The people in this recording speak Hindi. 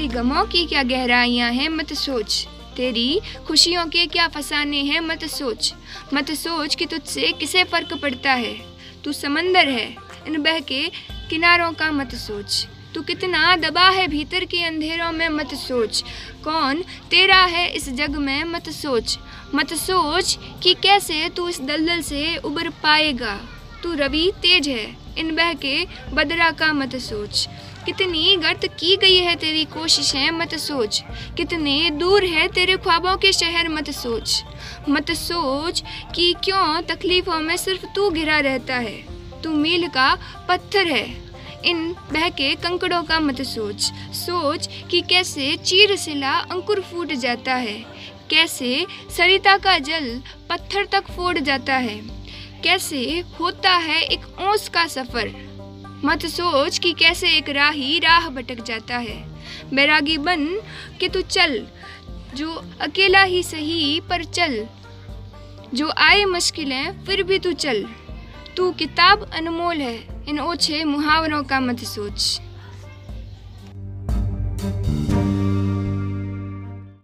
तेरी गमों की क्या गहराइयाँ हैं, मत सोच। तेरी खुशियों के क्या फसाने हैं, मत सोच। मत सोच कि तुझसे किसे फ़र्क पड़ता है। तू समंदर है, इन बह के किनारों का मत सोच। तू कितना दबा है भीतर के अंधेरों में, मत सोच। कौन तेरा है इस जग में, मत सोच। मत सोच कि कैसे तू इस दलदल से उबर पाएगा। तू रवि तेज है, इन बह के बदरा का मत सोच। कितनी गर्त की गई है तेरी कोशिशें, मत सोच। कितने दूर है तेरे ख्वाबों के शहर, मत सोच। मत सोच कि क्यों तकलीफ़ों में सिर्फ़ तू घिरा रहता है। तू मील का पत्थर है। इन बह के कंकड़ों का मत सोच। सोच कि कैसे चीर सिला अंकुर फूट जाता है। कैसे सरिता का जल पत्थर तक फोड़ जाता है। कैसे होता है एक ओस का सफ़र। मत सोच कि कैसे एक राही राह भटक जाता है। बैरागी बन के तू चल, जो अकेला ही सही पर चल। जो आए मुश्किलें, फिर भी तू चल। तू किताब अनमोल है, इन ओछे मुहावरों का मत सोच।